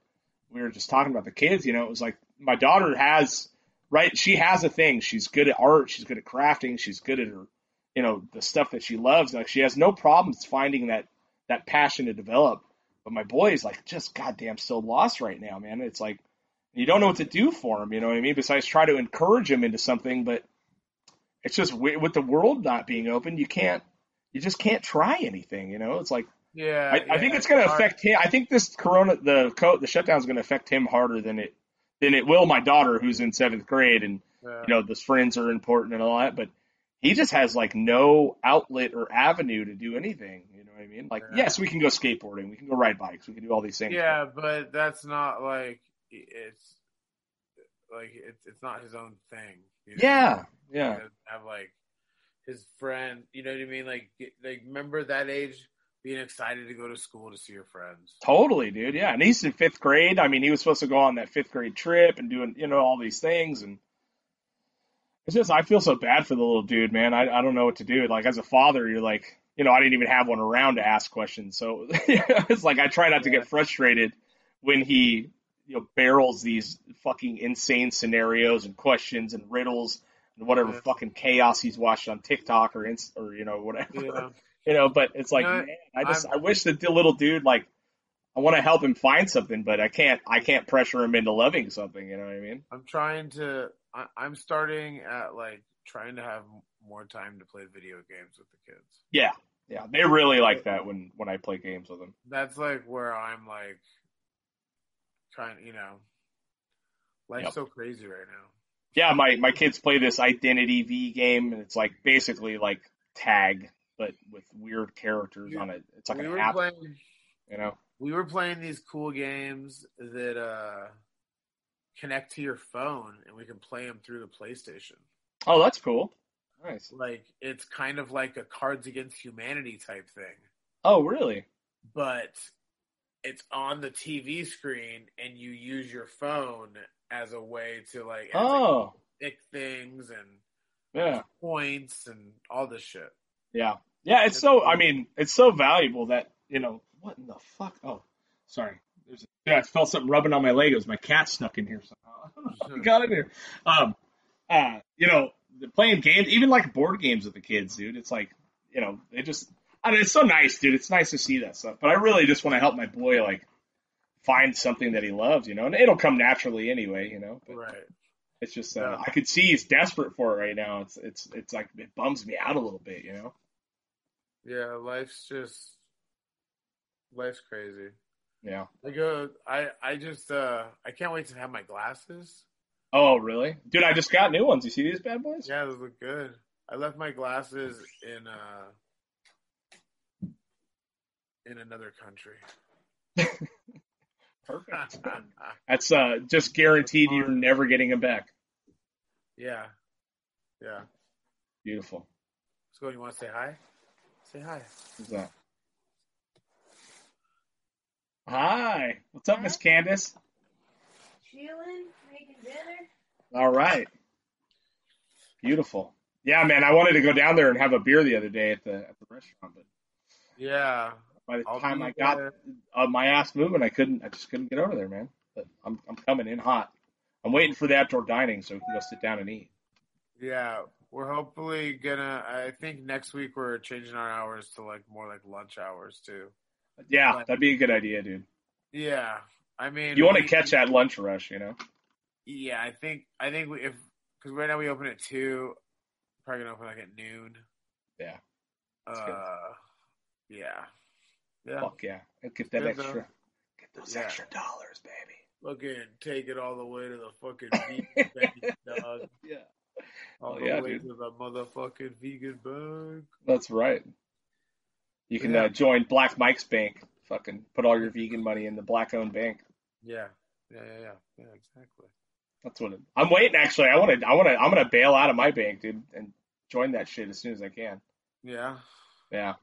we were just talking about the kids. You know, it was like my daughter has right. She has a thing. She's good at art. She's good at crafting. She's good at her you know the stuff that she loves like she has no problems finding that that passion to develop but my boy is like just goddamn so lost right now man it's like you don't know what to do for him you know what i mean besides try to encourage him into something but it's just with the world not being open you can't you just can't try anything you know it's like Yeah. I, I think yeah, it's going to affect him. I think this corona, the co- the shutdown is going to affect him harder than it than it will my daughter, who's in seventh grade, and Yeah. you know, those friends are important and all that, but he just has like no outlet or avenue to do anything. You know what I mean? Like, Yeah. yes, we can go skateboarding, we can go ride bikes, we can do all these things. Yeah, but that's not like it's like it's it's not his own thing. you know? Yeah, yeah. Have like his friend. You know what I mean? Like like remember that age, being excited to go to school to see your friends. Totally, dude. Yeah, and he's in fifth grade. I mean, he was supposed to go on that fifth grade trip and doing, you know, all these things, and it's just I feel so bad for the little dude, man. I I don't know what to do. Like as a father, you're like, you know, I didn't even have one around to ask questions, so it's like I try not to get frustrated when he, you know, barrels these fucking insane scenarios and questions and riddles and whatever Yeah. fucking chaos he's watched on TikTok or Inst- or you know whatever Yeah. you know but it's like man i just i wish that the little dude like i want to help him find something but i can't i can't pressure him into loving something you know what i mean I'm trying to. I, I'm starting at like trying to have more time to play video games with the kids. yeah yeah they really like that when when i play games with them That's like where I'm like trying. You know, life's Yep. so crazy right now. Yeah my my kids play this identity v game and it's like basically like tag but with weird characters You- on it. It's like we an were app playing. you know? We were playing these cool games that uh connect to your phone, and we can play them through the PlayStation. oh that's cool. Nice. Like it's kind of like a Cards Against Humanity type thing, oh really? But it's on the TV screen, and you use your phone as a way to like, oh pick things and yeah points and all this shit. Yeah. Yeah, it's so I mean, it's so valuable that, you know, what in the fuck? Oh, sorry. There's a, yeah, I felt something rubbing on my leg. It was my cat snuck in here somehow. I don't know how he got in here. Um uh, you know, playing games, even like board games with the kids, dude. It's like, you know, they just I mean, it's so nice, dude. It's nice to see that stuff. But I really just want to help my boy like find something that he loves, you know, and it'll come naturally anyway, you know. But Right. it's just uh, Yeah. I could see he's desperate for it right now. It's it's it's like it bums me out a little bit, you know. Yeah, life's just life's crazy. Yeah. I go. I I just uh I can't wait to have my glasses. Oh, really? Dude, I just got new ones. You see these bad boys? Yeah, those look good. I left my glasses in uh in another country. Perfect. That's uh just guaranteed you're never getting them back. yeah, yeah. Beautiful. Let's. You want to say hi? Say hi. Who's that? Hi. What's up, Miss Candace? Chilling, making dinner. All right. Beautiful. Yeah, man. I wanted to go down there and have a beer the other day at the at the restaurant, but Yeah. By the I'll time I got uh, my ass moving, I couldn't. I just couldn't get over there, man. But I'm I'm coming in hot. I'm waiting for the outdoor dining so we can go sit down and eat. Yeah. We're hopefully gonna I think next week we're changing our hours to like more like lunch hours too. Yeah, But- that'd be a good idea, dude. Yeah. I mean You want to catch that lunch rush, you know? Yeah, I think I think we, if because right now we open at two, probably gonna open like at noon. Yeah. That's good. Uh, yeah, yeah. Fuck yeah. Get that Good, though. extra. Get those Yeah. extra dollars, baby. Fucking take it all the way to the fucking vegan dog. Yeah. All Oh, the yeah, way dude. to the motherfucking vegan bank. That's right. You can Yeah. uh, join Black Mike's bank. Fucking put all your vegan money in the black owned bank. Yeah, yeah, yeah, yeah, yeah. Exactly. That's what it, I'm waiting. Actually, I want to. I want to. I'm gonna bail out of my bank, dude, and join that shit as soon as I can. Yeah, Yeah.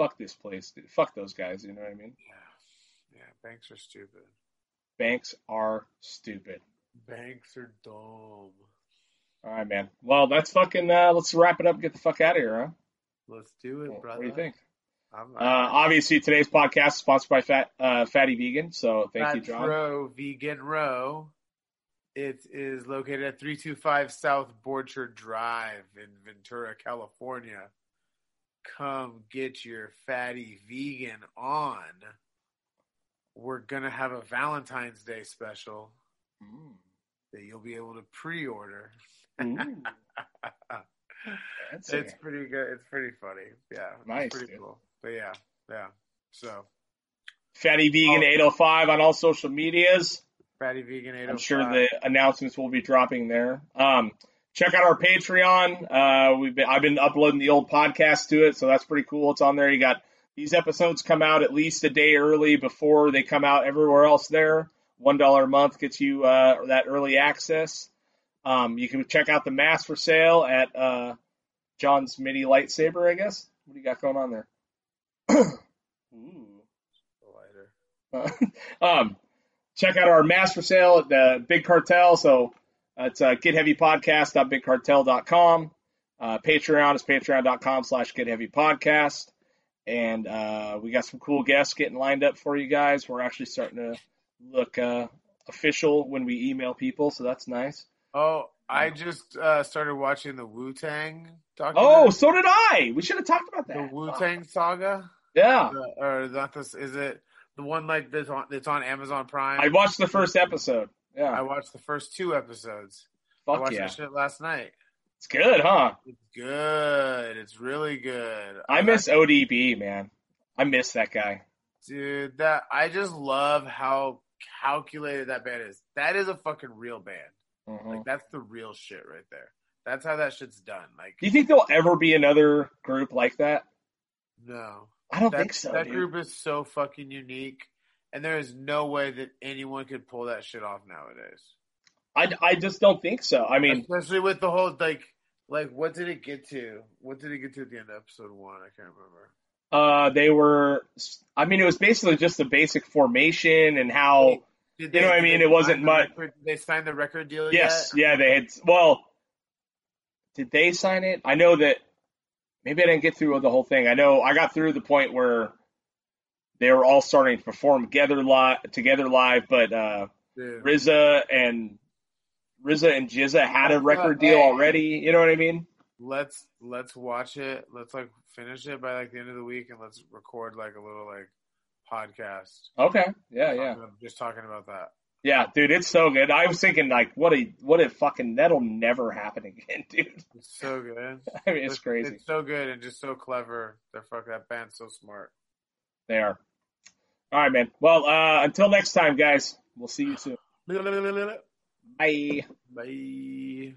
Fuck this place, dude. Fuck those guys. You know what I mean? yeah, yeah. Banks are stupid. Banks are stupid. Banks are dumb. All right, man. Well, that's fucking. Uh, let's wrap it up. and Get the fuck out of here, huh? Let's do it, What, brother. what do you think? I'm, Uh, obviously, today's podcast is sponsored by Fat uh, Fatty Vegan. So thank you, John. Row Vegan Row. It is located at 325 South Borchard Drive in Ventura, California. Come get your fatty vegan on. We're going to have a Valentine's Day special Mm. that you'll be able to pre order. Fancy. It's pretty good. It's pretty funny. Yeah. it's Nice, Pretty dude. cool. But yeah. Yeah. So, Fatty Vegan Oh. 805 on all social medias. fatty vegan 805. I'm sure the announcements will be dropping there. Um, check out our Patreon. Uh, we've been I've been uploading the old podcast to it, so that's pretty cool. It's on there. You got these episodes come out at least a day early before they come out everywhere else. There, one dollar a month gets you uh, that early access. Um, you can check out the mask for sale at uh, John's Mini Lightsaber. I guess. What do you got going on there? Ooh. Lighter. Um, check out our mask for sale at the Big Cartel. So uh, it's uh, getheavypodcast.bigcartel.com. Uh, Patreon is patreon.com slash getheavypodcast. And uh, we got some cool guests getting lined up for you guys. We're actually starting to look uh, official when we email people, so that's nice. Oh, I just uh, started watching the Wu Tang. Oh, so did I. We should have talked about that. the. Wu Tang saga, Yeah. The- or not this? Is it the one like that's on that's on Amazon Prime? I watched the first episode. Yeah. I watched the first two episodes. I Fuck watched yeah. that shit last night. It's good, huh? It's good. It's really good. I miss ODB, man. I miss that guy. dude. That I just love how calculated that band is. That is a fucking real band. Mhm. Like that's the real shit right there. That's how that shit's done. Like Do you think there'll ever be another group like that? no. I don't that, think so, That dude. group is so fucking unique, and there is no way that anyone could pull that shit off nowadays. I, I just don't think so. I mean, Especially with the whole like, like what did it get to? What did it get to at the end of episode one? I can't remember. uh, they were. I mean, it was basically just the basic formation and how. Did You know what I mean? It wasn't sign much- record- Did they signed the record deal Yes, yet? yeah, they had. Well, did they sign it? I know that. Maybe I didn't get through the whole thing. I know I got through the point where they were all starting to perform together live, together live, but uh, Dude. RZA and RZA and GZA had a record deal already. You know what I mean? Let's let's watch it. Let's like finish it by like the end of the week, and let's record like a little like podcast. Okay. Yeah, yeah. Talking- Just talking about that. Yeah, dude, it's so good. I was thinking like, what a what a fucking that'll never happen again, dude. It's so good. I mean, it's crazy. It's so good and just so clever. They're fuck that band's so smart. They are. All right, man. Well, uh, until next time, guys. We'll see you soon. Bye. Bye.